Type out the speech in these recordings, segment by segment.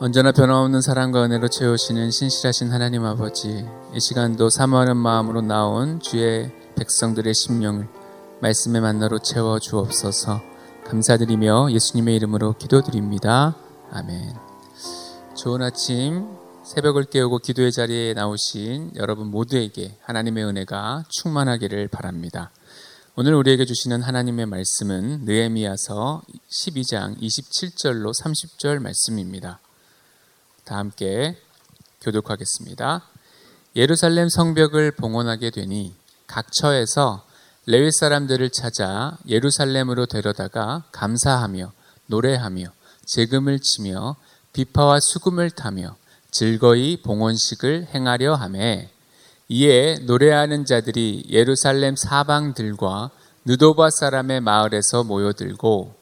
언제나 변함없는 사랑과 은혜로 채우시는 신실하신 하나님 아버지, 이 시간도 사모하는 마음으로 나온 주의 백성들의 심령을 말씀의 만나로 채워 주옵소서 감사드리며 예수님의 이름으로 기도드립니다. 아멘. 좋은 아침, 새벽을 깨우고 기도의 자리에 나오신 여러분 모두에게 하나님의 은혜가 충만하기를 바랍니다. 오늘 우리에게 주시는 하나님의 말씀은 느헤미야서 12장 27절로 30절 말씀입니다. 다 함께 교독하겠습니다. 예루살렘 성벽을 봉헌하게 되니 각 처에서 레위 사람들을 찾아 예루살렘으로 데려다가 감사하며 노래하며 재금을 치며 비파와 수금을 타며 즐거이 봉헌식을 행하려 하매 이에 노래하는 자들이 예루살렘 사방들과 느도바 사람의 마을에서 모여들고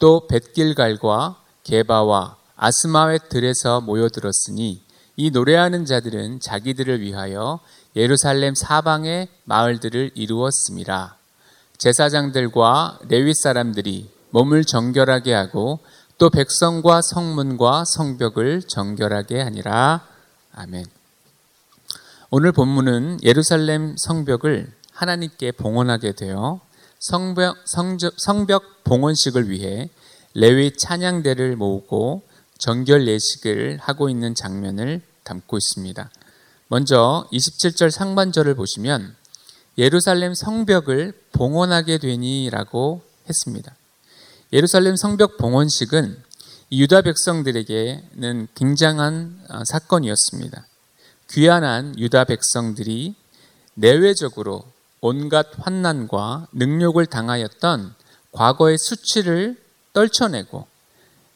또 벳길갈과 게바와 아스마웻 들에서 모여들었으니 이 노래하는 자들은 자기들을 위하여 예루살렘 사방의 마을들을 이루었습니다. 제사장들과 레위 사람들이 몸을 정결하게 하고 또 백성과 성문과 성벽을 정결하게 하니라. 아멘. 오늘 본문은 예루살렘 성벽을 하나님께 봉헌하게 되어 성벽, 성적, 성벽 봉헌식을 위해 레위 찬양대를 모으고 정결 예식을 하고 있는 장면을 담고 있습니다. 먼저 27절 상반절을 보시면 예루살렘 성벽을 봉헌하게 되니라고 했습니다. 예루살렘 성벽 봉헌식은 유다 백성들에게는 굉장한 어, 사건이었습니다. 귀환한 유다 백성들이 내외적으로 온갖 환난과 능욕을 당하였던 과거의 수치를 떨쳐내고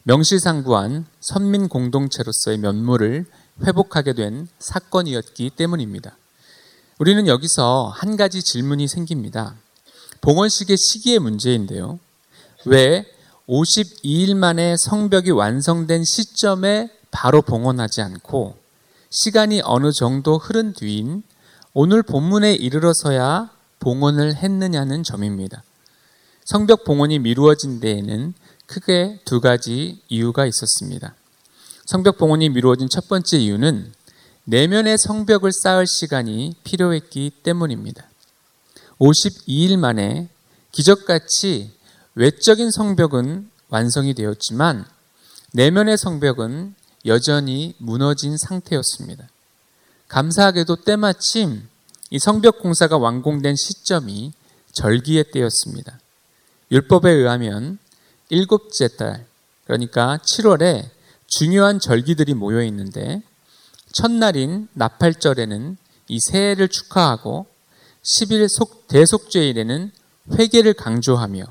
명실상부한 선민 공동체로서의 면모를 회복하게 된 사건이었기 때문입니다. 우리는 여기서 한 가지 질문이 생깁니다. 봉헌식의 시기의 문제인데요. 왜 52일 만에 성벽이 완성된 시점에 바로 봉헌하지 않고 시간이 어느 정도 흐른 뒤인 오늘 본문에 이르러서야 봉헌을 했느냐는 점입니다. 성벽 봉헌이 미루어진 데에는 크게 두 가지 이유가 있었습니다. 성벽 봉헌이 미루어진 첫 번째 이유는 내면의 성벽을 쌓을 시간이 필요했기 때문입니다. 52일 만에 기적같이 외적인 성벽은 완성이 되었지만 내면의 성벽은 여전히 무너진 상태였습니다. 감사하게도 때마침 이 성벽 공사가 완공된 시점이 절기의 때였습니다. 율법에 의하면 일곱째 달, 그러니까 7월에 중요한 절기들이 모여 있는데 첫날인 나팔절에는 이 새해를 축하하고 10일 속 대속죄일에는 회개를 강조하며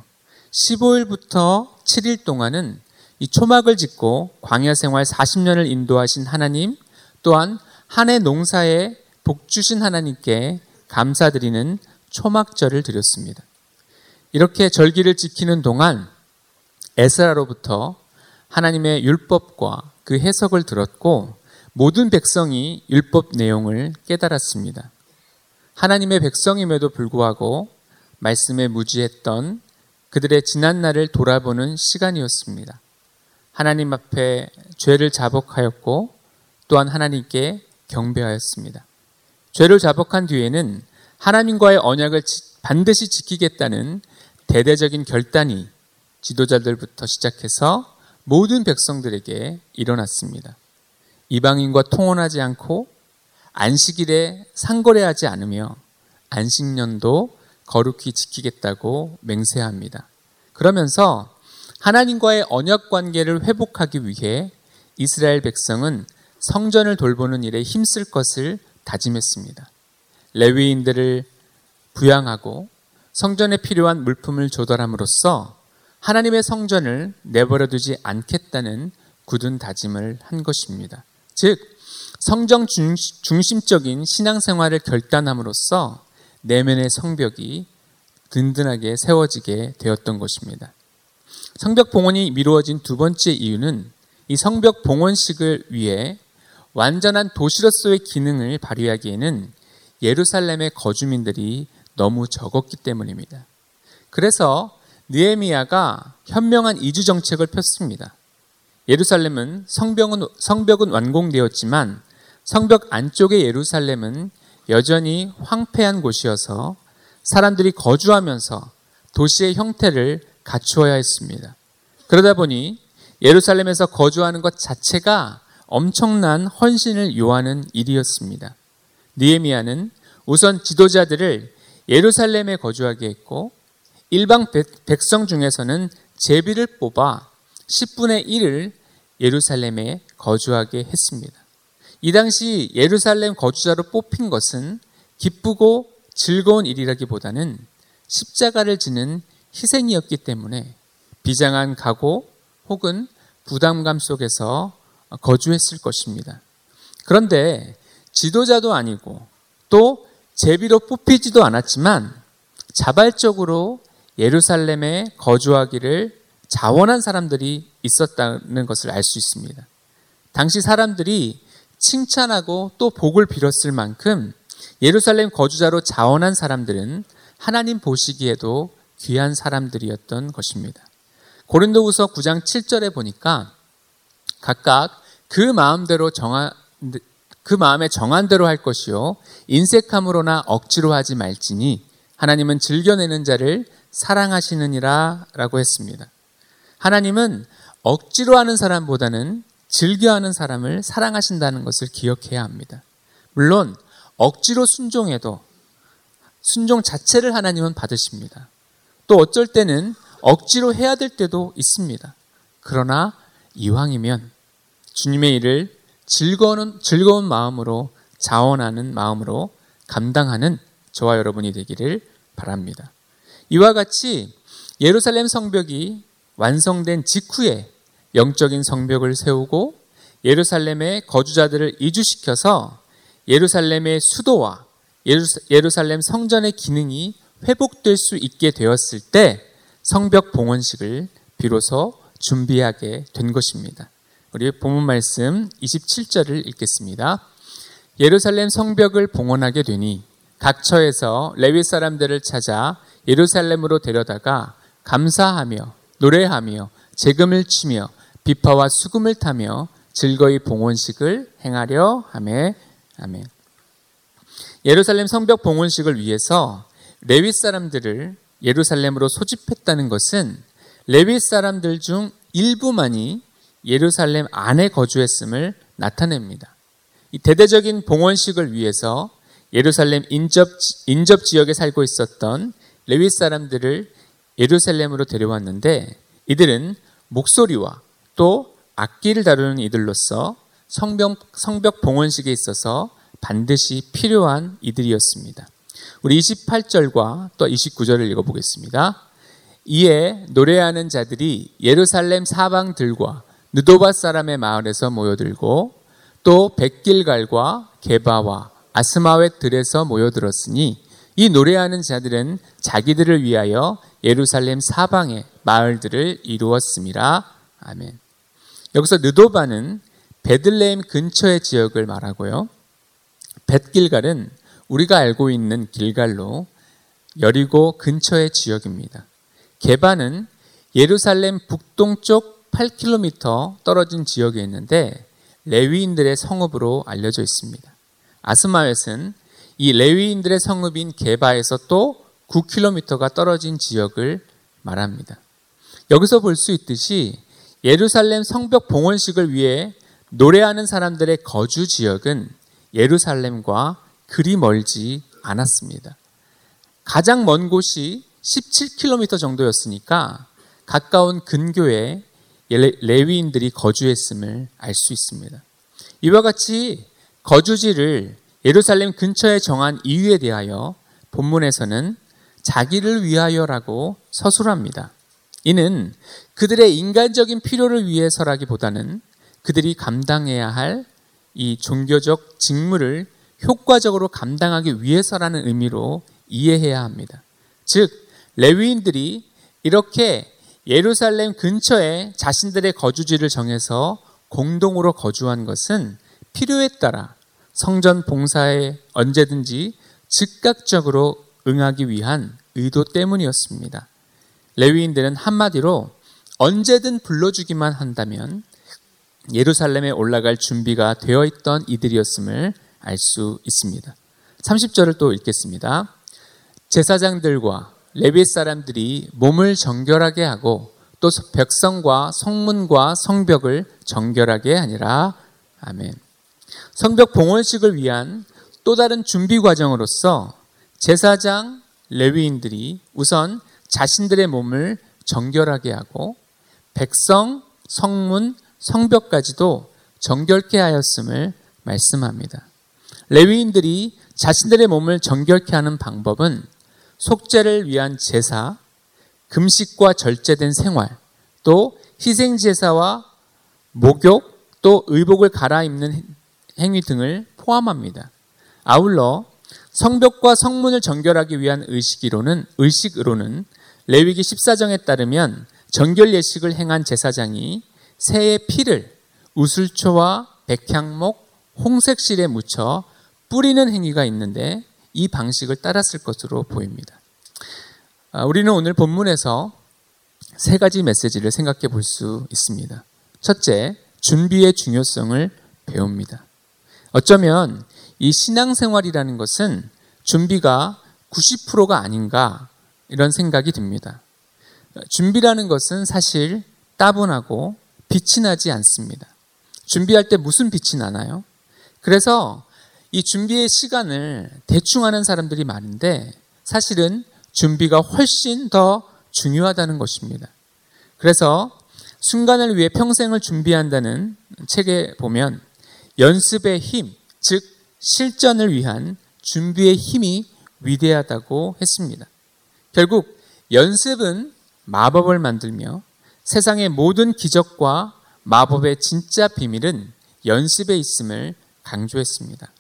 15일부터 7일 동안은 이 초막을 짓고 광야 생활 40년을 인도하신 하나님 또한 한 해 농사에 복 주신 하나님께 감사드리는 초막절을 드렸습니다. 이렇게 절기를 지키는 동안 에스라로부터 하나님의 율법과 그 해석을 들었고 모든 백성이 율법 내용을 깨달았습니다. 하나님의 백성임에도 불구하고 말씀에 무지했던 그들의 지난 날을 돌아보는 시간이었습니다. 하나님 앞에 죄를 자복하였고 또한 하나님께 경배하였습니다. 죄를 자복한 뒤에는 하나님과의 언약을 반드시 지키겠다는 대대적인 결단이 지도자들부터 시작해서 모든 백성들에게 일어났습니다. 이방인과 통혼하지 않고 안식일에 상거래하지 않으며 안식년도 거룩히 지키겠다고 맹세합니다. 그러면서 하나님과의 언약 관계를 회복하기 위해 이스라엘 백성은 성전을 돌보는 일에 힘쓸 것을 다짐했습니다. 레위인들을 부양하고 성전에 필요한 물품을 조달함으로써 하나님의 성전을 내버려 두지 않겠다는 굳은 다짐을 한 것입니다. 즉, 성정 중심적인 신앙생활을 결단함으로써 내면의 성벽이 든든하게 세워지게 되었던 것입니다. 성벽 봉헌이 미루어진 두 번째 이유는 이 성벽 봉헌식을 위해 완전한 도시로서의 기능을 발휘하기에는 예루살렘의 거주민들이 너무 적었기 때문입니다. 그래서 느에미아가 현명한 이주 정책을 폈습니다. 예루살렘은 성벽은, 성벽은 완공되었지만 성벽 안쪽의 예루살렘은 여전히 황폐한 곳이어서 사람들이 거주하면서 도시의 형태를 갖추어야 했습니다. 그러다 보니 예루살렘에서 거주하는 것 자체가 엄청난 헌신을 요하는 일이었습니다. 니에미아는 우선 지도자들을 예루살렘에 거주하게 했고 일방 백성 중에서는 제비를 뽑아 10분의 1을 예루살렘에 거주하게 했습니다. 이 당시 예루살렘 거주자로 뽑힌 것은 기쁘고 즐거운 일이라기보다는 십자가를 지는 희생이었기 때문에 비장한 각오 혹은 부담감 속에서 거주했을 것입니다. 그런데 지도자도 아니고 또 제비로 뽑히지도 않았지만 자발적으로 예루살렘에 거주하기를 자원한 사람들이 있었다는 것을 알 수 있습니다. 당시 사람들이 칭찬하고 또 복을 빌었을 만큼 예루살렘 거주자로 자원한 사람들은 하나님 보시기에도 귀한 사람들이었던 것입니다. 고린도후서 9장 7절에 보니까 각각 그 마음대로 정한 그 마음에 정한 대로 할 것이요 인색함으로나 억지로 하지 말지니 하나님은 즐겨내는 자를 사랑하시느니라 라고 했습니다. 하나님은 억지로 하는 사람보다는 즐겨하는 사람을 사랑하신다는 것을 기억해야 합니다. 물론 억지로 순종해도 순종 자체를 하나님은 받으십니다. 또 어쩔 때는 억지로 해야 될 때도 있습니다. 그러나 이왕이면 주님의 일을 즐거운, 즐거운 마음으로 자원하는 마음으로 감당하는 저와 여러분이 되기를 바랍니다. 이와 같이 예루살렘 성벽이 완성된 직후에 영적인 성벽을 세우고 예루살렘의 거주자들을 이주시켜서 예루살렘의 수도와 예루살렘 성전의 기능이 회복될 수 있게 되었을 때 성벽 봉헌식을 비로소 준비하게 된 것입니다. 우리 본문 말씀 27절을 읽겠습니다. 예루살렘 성벽을 봉헌하게 되니 각 처에서 레위 사람들을 찾아 예루살렘으로 데려다가 감사하며 노래하며 재금을 치며 비파와 수금을 타며 즐거이 봉헌식을 행하려 하매 아멘. 예루살렘 성벽 봉헌식을 위해서 레위 사람들을 예루살렘으로 소집했다는 것은 레위 사람들 중 일부만이 예루살렘 안에 거주했음을 나타냅니다. 이 대대적인 봉헌식을 위해서 예루살렘 인접, 인접 지역에 살고 있었던 레위 사람들을 예루살렘으로 데려왔는데 이들은 목소리와 또 악기를 다루는 이들로서 성벽, 성벽 봉헌식에 있어서 반드시 필요한 이들이었습니다. 우리 28절과 또 29절을 읽어보겠습니다. 이에 노래하는 자들이 예루살렘 사방들과 느도바 사람의 마을에서 모여들고 또 백길갈과 게바와 아스마웻 들에서 모여들었으니 이 노래하는 자들은 자기들을 위하여 예루살렘 사방의 마을들을 이루었습니다. 아멘. 여기서 느도바는 베들레헴 근처의 지역을 말하고요. 벳길갈은 우리가 알고 있는 길갈로 여리고 근처의 지역입니다. 개바는 예루살렘 북동쪽 8km 떨어진 지역에 있는데 레위인들의 성읍으로 알려져 있습니다. 아스마웻은 이 레위인들의 성읍인 개바에서 또 9km가 떨어진 지역을 말합니다. 여기서 볼 수 있듯이 예루살렘 성벽 봉헌식을 위해 노래하는 사람들의 거주 지역은 예루살렘과 그리 멀지 않았습니다. 가장 먼 곳이 17km 정도였으니까 가까운 근교에 레위인들이 거주했음을 알 수 있습니다. 이와 같이 거주지를 예루살렘 근처에 정한 이유에 대하여 본문에서는 자기를 위하여라고 서술합니다. 이는 그들의 인간적인 필요를 위해서라기보다는 그들이 감당해야 할 이 종교적 직무를 효과적으로 감당하기 위해서라는 의미로 이해해야 합니다. 즉, 레위인들이 이렇게 예루살렘 근처에 자신들의 거주지를 정해서 공동으로 거주한 것은 필요에 따라 성전 봉사에 언제든지 즉각적으로 응하기 위한 의도 때문이었습니다. 레위인들은 한마디로 언제든 불러주기만 한다면 예루살렘에 올라갈 준비가 되어 있던 이들이었음을 알 수 있습니다. 30절을 또 읽겠습니다. 제사장들과 레빗 사람들이 몸을 정결하게 하고 또 백성과 성문과 성벽을 정결하게 하니라. 아멘. 성벽 봉헌식을 위한 또 다른 준비 과정으로서 제사장 레위인들이 우선 자신들의 몸을 정결하게 하고 백성, 성문, 성벽까지도 정결케 하였음을 말씀합니다. 레위인들이 자신들의 몸을 정결케 하는 방법은 속죄를 위한 제사, 금식과 절제된 생활, 또 희생 제사와 목욕, 또 의복을 갈아입는 행위 등을 포함합니다. 아울러 성벽과 성문을 정결하기 위한 의식으로는 의식으로는 레위기 14정에 따르면 정결 예식을 행한 제사장이 새의 피를 우슬초와 백향목, 홍색실에 묻혀 뿌리는 행위가 있는데 이 방식을 따랐을 것으로 보입니다. 아, 우리는 오늘 본문에서 세 가지 메시지를 생각해 볼 수 있습니다. 첫째, 준비의 중요성을 배웁니다. 어쩌면 이 신앙생활이라는 것은 준비가 90%가 아닌가 이런 생각이 듭니다. 준비라는 것은 사실 따분하고 빛이 나지 않습니다. 준비할 때 무슨 빛이 나나요? 그래서 이 준비의 시간을 대충 하는 사람들이 많은데 사실은 준비가 훨씬 더 중요하다는 것입니다. 그래서 순간을 위해 평생을 준비한다는 책에 보면 연습의 힘, 즉 실전을 위한 준비의 힘이 위대하다고 했습니다. 결국 연습은 마법을 만들며 세상의 모든 기적과 마법의 진짜 비밀은 연습에 있음을 강조했습니다.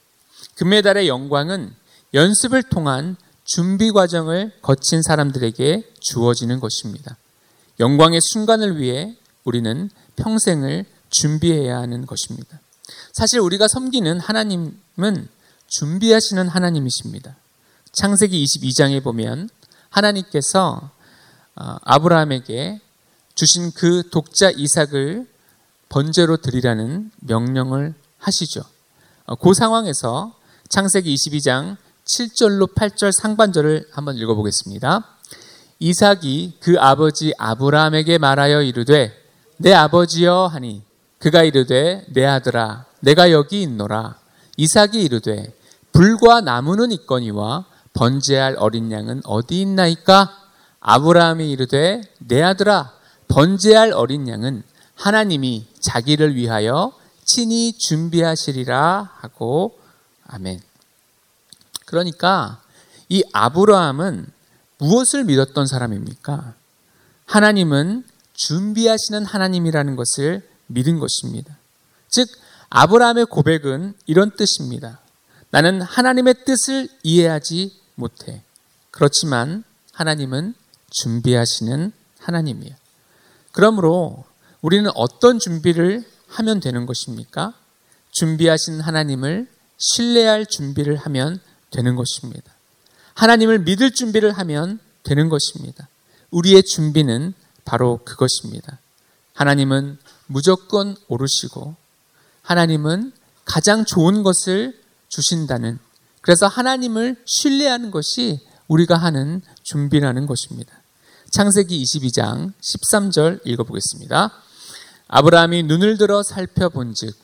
금메달의 영광은 연습을 통한 준비 과정을 거친 사람들에게 주어지는 것입니다. 영광의 순간을 위해 우리는 평생을 준비해야 하는 것입니다. 사실 우리가 섬기는 하나님은 준비하시는 하나님이십니다. 창세기 22장에 보면 하나님께서 어, 아브라함에게 주신 그 독자 이삭을 번제로 드리라는 명령을 하시죠. 어, 그 상황에서 창세기 22장 7절로 8절 상반절을 한번 읽어보겠습니다. 이삭이 그 아버지 아브라함에게 말하여 이르되 내 아버지여 하니 그가 이르되 내 아들아 내가 여기 있노라 이삭이 이르되 불과 나무는 있거니와 번제할 어린 양은 어디 있나이까 아브라함이 이르되 내 아들아 번제할 어린 양은 하나님이 자기를 위하여 친히 준비하시리라 하고 아멘. 그러니까 이 아브라함은 무엇을 믿었던 사람입니까? 하나님은 준비하시는 하나님이라는 것을 믿은 것입니다. 즉, 아브라함의 고백은 이런 뜻입니다. 나는 하나님의 뜻을 이해하지 못해. 그렇지만 하나님은 준비하시는 하나님이에요. 그러므로 우리는 어떤 준비를 하면 되는 것입니까? 준비하신 하나님을 신뢰할 준비를 하면 되는 것입니다. 하나님을 믿을 준비를 하면 되는 것입니다. 우리의 준비는 바로 그것입니다. 하나님은 무조건 오르시고 하나님은 가장 좋은 것을 주신다는 그래서 하나님을 신뢰하는 것이 우리가 하는 준비라는 것입니다. 창세기 22장 13절 읽어보겠습니다. 아브라함이 눈을 들어 살펴본즉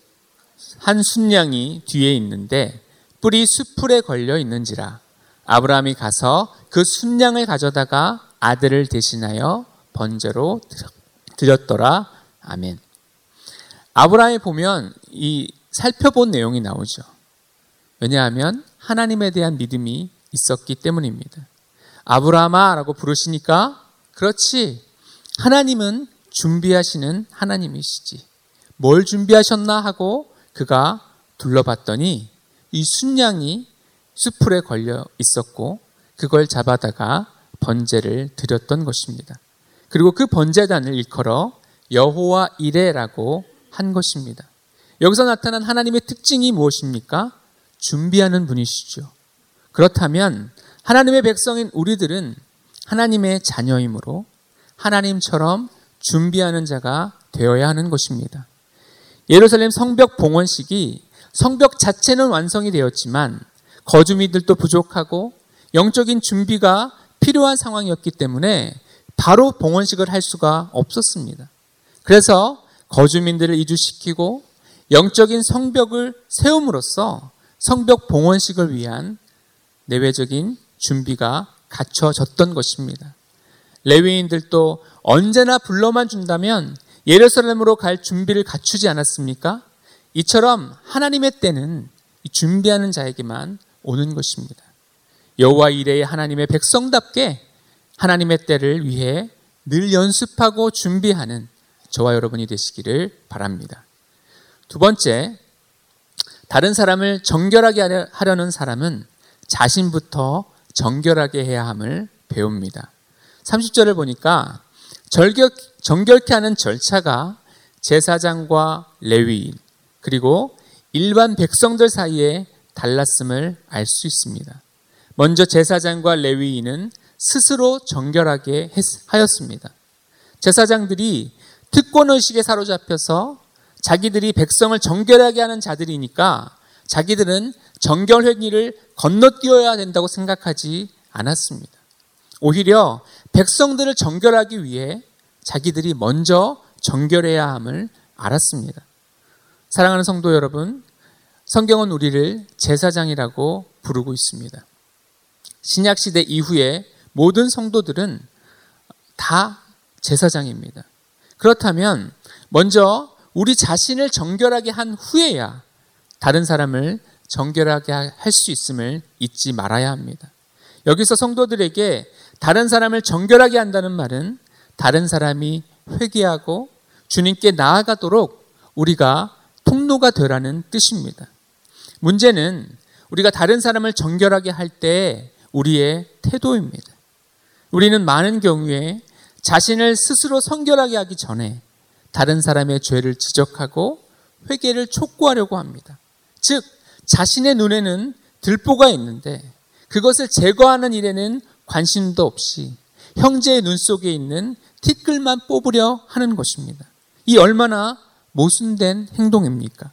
한 순양이 뒤에 있는데 뿔이 수풀에 걸려 있는지라 아브라함이 가서 그 순양을 가져다가 아들을 대신하여 번제로 드렸더라. 아멘. 아브라함이 보면 이 살펴본 내용이 나오죠. 왜냐하면 하나님에 대한 믿음이 있었기 때문입니다. 아브라함아라고 부르시니까 그렇지. 하나님은 준비하시는 하나님이시지. 뭘 준비하셨나 하고 그가 둘러봤더니 이 순양이 수풀에 걸려 있었고 그걸 잡아다가 번제를 드렸던 것입니다. 그리고 그 번제단을 일컬어 여호와 이레라고 한 것입니다. 여기서 나타난 하나님의 특징이 무엇입니까? 준비하는 분이시죠. 그렇다면 하나님의 백성인 우리들은 하나님의 자녀이므로 하나님처럼 준비하는 자가 되어야 하는 것입니다. 예루살렘 성벽 봉헌식이 성벽 자체는 완성이 되었지만 거주민들도 부족하고 영적인 준비가 필요한 상황이었기 때문에 바로 봉헌식을 할 수가 없었습니다. 그래서 거주민들을 이주시키고 영적인 성벽을 세움으로써 성벽 봉헌식을 위한 내외적인 준비가 갖춰졌던 것입니다. 레위인들도 언제나 불러만 준다면 예루살렘으로 갈 준비를 갖추지 않았습니까? 이처럼 하나님의 때는 준비하는 자에게만 오는 것입니다. 여호와 이레의 하나님의 백성답게 하나님의 때를 위해 늘 연습하고 준비하는 저와 여러분이 되시기를 바랍니다. 두 번째, 다른 사람을 정결하게 하려는 사람은 자신부터 정결하게 해야 함을 배웁니다. 30절을 보니까 절격, 정결케 하는 절차가 제사장과 레위인, 그리고 일반 백성들 사이에 달랐음을 알 수 있습니다. 먼저 제사장과 레위인은 스스로 정결하게 하였습니다. 제사장들이 특권의식에 사로잡혀서 자기들이 백성을 정결하게 하는 자들이니까 자기들은 정결 회기를 건너뛰어야 된다고 생각하지 않았습니다. 오히려 백성들을 정결하기 위해 자기들이 먼저 정결해야 함을 알았습니다. 사랑하는 성도 여러분, 성경은 우리를 제사장이라고 부르고 있습니다. 신약 시대 이후에 모든 성도들은 다 제사장입니다. 그렇다면 먼저 우리 자신을 정결하게 한 후에야 다른 사람을 정결하게 할 수 있음을 잊지 말아야 합니다. 여기서 성도들에게 다른 사람을 정결하게 한다는 말은 다른 사람이 회개하고 주님께 나아가도록 우리가 통로가 되라는 뜻입니다. 문제는 우리가 다른 사람을 정결하게 할 때 우리의 태도입니다. 우리는 많은 경우에 자신을 스스로 성결하게 하기 전에 다른 사람의 죄를 지적하고 회개를 촉구하려고 합니다. 즉, 자신의 눈에는 들보가 있는데 그것을 제거하는 일에는 관심도 없이 형제의 눈 속에 있는 티끌만 뽑으려 하는 것입니다. 이 얼마나 모순된 행동입니까?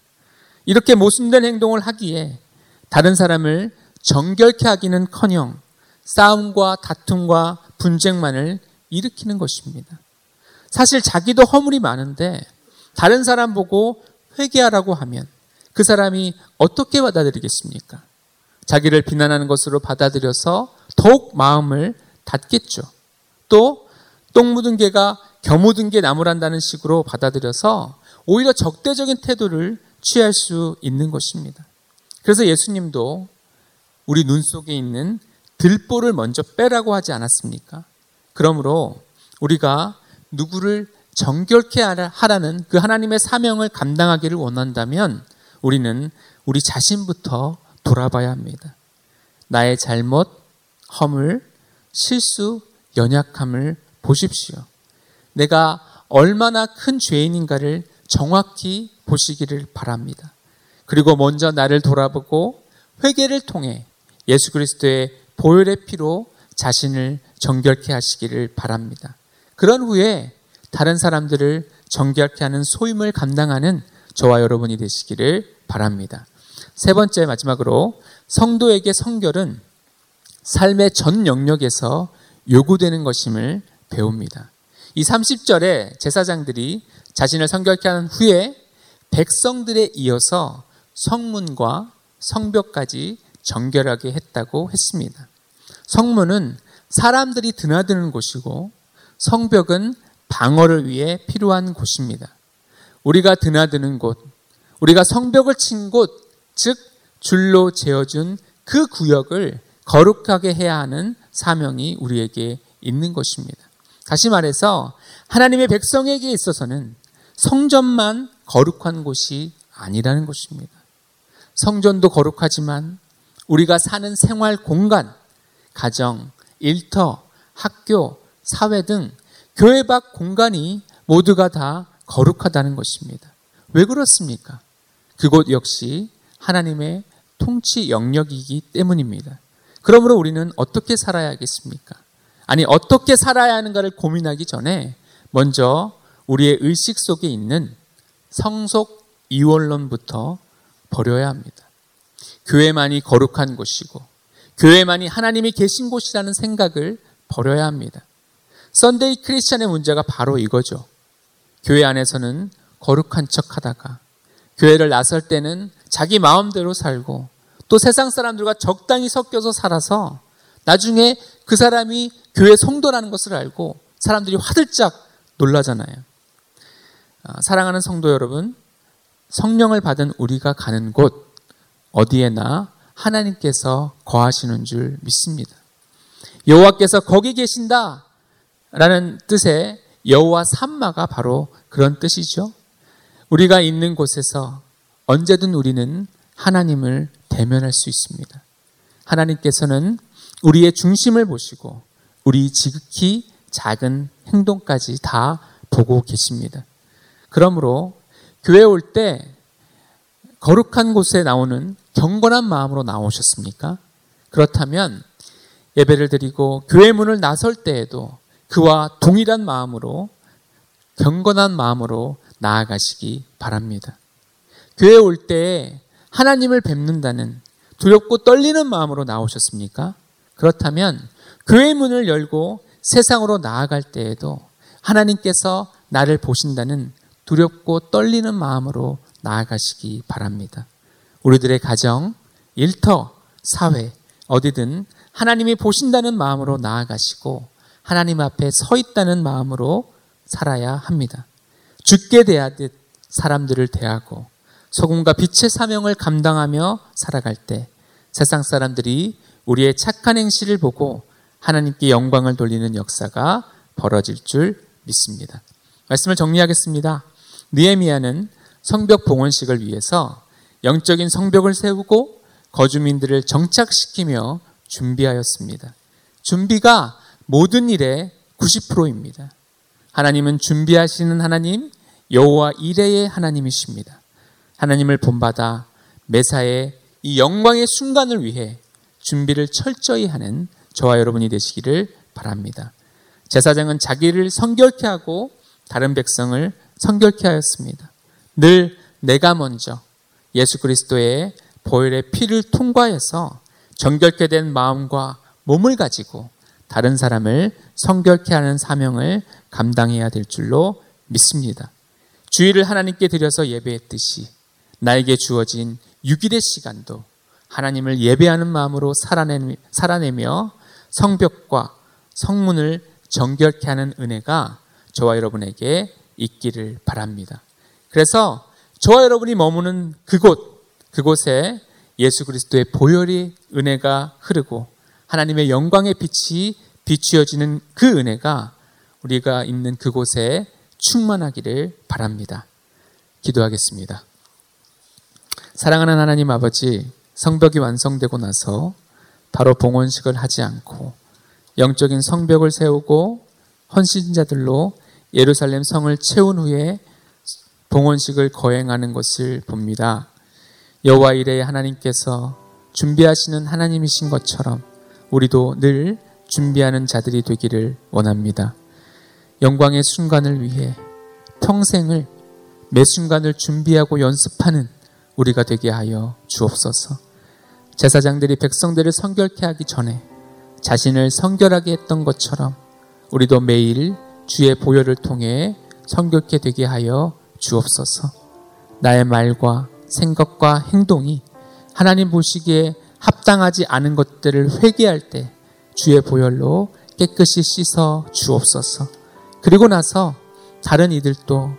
이렇게 모순된 행동을 하기에 다른 사람을 정결케 하기는 커녕 싸움과 다툼과 분쟁만을 일으키는 것입니다. 사실 자기도 허물이 많은데 다른 사람 보고 회개하라고 하면 그 사람이 어떻게 받아들이겠습니까? 자기를 비난하는 것으로 받아들여서 더욱 마음을 닫겠죠. 또, 똥 묻은 개가 겨 묻은 게 나무란다는 식으로 받아들여서 오히려 적대적인 태도를 취할 수 있는 것입니다. 그래서 예수님도 우리 눈 속에 있는 들보를 먼저 빼라고 하지 않았습니까? 그러므로 우리가 누구를 정결케 하라는 그 하나님의 사명을 감당하기를 원한다면 우리는 우리 자신부터 돌아봐야 합니다. 나의 잘못, 허물, 실수, 연약함을 보십시오. 내가 얼마나 큰 죄인인가를 정확히 보시기를 바랍니다. 그리고 먼저 나를 돌아보고 회개를 통해 예수 그리스도의 보혈의 피로 자신을 정결케 하시기를 바랍니다. 그런 후에 다른 사람들을 정결케 하는 소임을 감당하는 저와 여러분이 되시기를 바랍니다. 세 번째 마지막으로 성도에게 성결은 삶의 전 영역에서 요구되는 것임을 배웁니다. 이 30절에 제사장들이 자신을 성결케 한 후에 백성들에 이어서 성문과 성벽까지 정결하게 했다고 했습니다. 성문은 사람들이 드나드는 곳이고 성벽은 방어를 위해 필요한 곳입니다. 우리가 드나드는 곳, 우리가 성벽을 친 곳, 즉 줄로 재어준 그 구역을 거룩하게 해야 하는 사명이 우리에게 있는 것입니다. 다시 말해서 하나님의 백성에게 있어서는 성전만 거룩한 곳이 아니라는 것입니다. 성전도 거룩하지만 우리가 사는 생활 공간, 가정, 일터, 학교, 사회 등 교회 밖 공간이 모두가 다 거룩하다는 것입니다. 왜 그렇습니까? 그곳 역시 하나님의 통치 영역이기 때문입니다. 그러므로 우리는 어떻게 살아야겠습니까? 아니, 어떻게 살아야 하는가를 고민하기 전에 먼저 우리의 의식 속에 있는 성속 이원론부터 버려야 합니다. 교회만이 거룩한 곳이고 교회만이 하나님이 계신 곳이라는 생각을 버려야 합니다. Sunday Christian의 문제가 바로 이거죠. 교회 안에서는 거룩한 척 하다가 교회를 나설 때는 자기 마음대로 살고 또 세상 사람들과 적당히 섞여서 살아서 나중에 그 사람이 교회 성도라는 것을 알고 사람들이 화들짝 놀라잖아요. 아, 사랑하는 성도 여러분, 성령을 받은 우리가 가는 곳 어디에나 하나님께서 거하시는 줄 믿습니다. 여호와께서 거기 계신다 라는 뜻의 여호와 삼마가 바로 그런 뜻이죠. 우리가 있는 곳에서 언제든 우리는 하나님을 대면할 수 있습니다. 하나님께서는 우리의 중심을 보시고 우리 지극히 작은 행동까지 다 보고 계십니다. 그러므로 교회 올 때 거룩한 곳에 나오는 경건한 마음으로 나오셨습니까? 그렇다면 예배를 드리고 교회 문을 나설 때에도 그와 동일한 마음으로 경건한 마음으로 나아가시기 바랍니다. 교회 올때 하나님을 뵙는다는 두렵고 떨리는 마음으로 나오셨습니까? 그렇다면 교회 문을 열고 세상으로 나아갈 때에도 하나님께서 나를 보신다는 두렵고 떨리는 마음으로 나아가시기 바랍니다. 우리들의 가정, 일터, 사회, 어디든 하나님이 보신다는 마음으로 나아가시고 하나님 앞에 서 있다는 마음으로 살아야 합니다. 죽게 대하듯 사람들을 대하고 소금과 빛의 사명을 감당하며 살아갈 때 세상 사람들이 우리의 착한 행실을 보고 하나님께 영광을 돌리는 역사가 벌어질 줄 믿습니다. 말씀을 정리하겠습니다. 느에미아는 성벽 봉헌식을 위해서 영적인 성벽을 세우고 거주민들을 정착시키며 준비하였습니다. 준비가 모든 일의 90%입니다. 하나님은 준비하시는 하나님, 여호와 이레의 하나님이십니다. 하나님을 본받아 매사에 이 영광의 순간을 위해 준비를 철저히 하는 저와 여러분이 되시기를 바랍니다. 제사장은 자기를 성결케 하고 다른 백성을 성결케 하였습니다. 늘 내가 먼저 예수 그리스도의 보혈의 피를 통과해서 정결케 된 마음과 몸을 가지고 다른 사람을 성결케 하는 사명을 감당해야 될 줄로 믿습니다. 주일을 하나님께 드려서 예배했듯이 나에게 주어진 6일의 시간도 하나님을 예배하는 마음으로 살아내며 성벽과 성문을 정결케 하는 은혜가 저와 여러분에게 있기를 바랍니다. 그래서 저와 여러분이 머무는 그곳, 그곳에 예수 그리스도의 보혈이 은혜가 흐르고 하나님의 영광의 빛이 비추어지는 그 은혜가 우리가 있는 그곳에 충만하기를 바랍니다. 기도하겠습니다. 사랑하는 하나님 아버지, 성벽이 완성되고 나서 바로 봉헌식을 하지 않고 영적인 성벽을 세우고 헌신자들로 예루살렘 성을 채운 후에 봉헌식을 거행하는 것을 봅니다. 여호와 이레의 하나님께서 준비하시는 하나님이신 것처럼 우리도 늘 준비하는 자들이 되기를 원합니다. 영광의 순간을 위해 평생을 매 순간을 준비하고 연습하는 우리가 되게 하여 주옵소서. 제사장들이 백성들을 성결케 하기 전에 자신을 성결하게 했던 것처럼 우리도 매일 주의 보혈을 통해 성결케 되게 하여 주옵소서. 나의 말과 생각과 행동이 하나님 보시기에 합당하지 않은 것들을 회개할 때 주의 보혈로 깨끗이 씻어 주옵소서. 그리고 나서 다른 이들도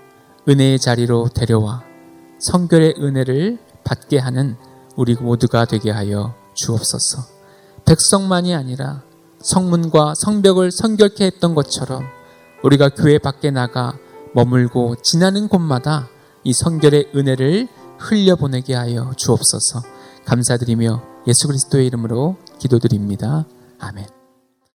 은혜의 자리로 데려와 성결의 은혜를 받게 하는 우리 모두가 되게 하여 주옵소서. 백성만이 아니라 성문과 성벽을 성결케 했던 것처럼 우리가 교회 밖에 나가 머물고 지나는 곳마다 이 성결의 은혜를 흘려보내게 하여 주옵소서 감사드리며 예수 그리스도의 이름으로 기도드립니다. 아멘.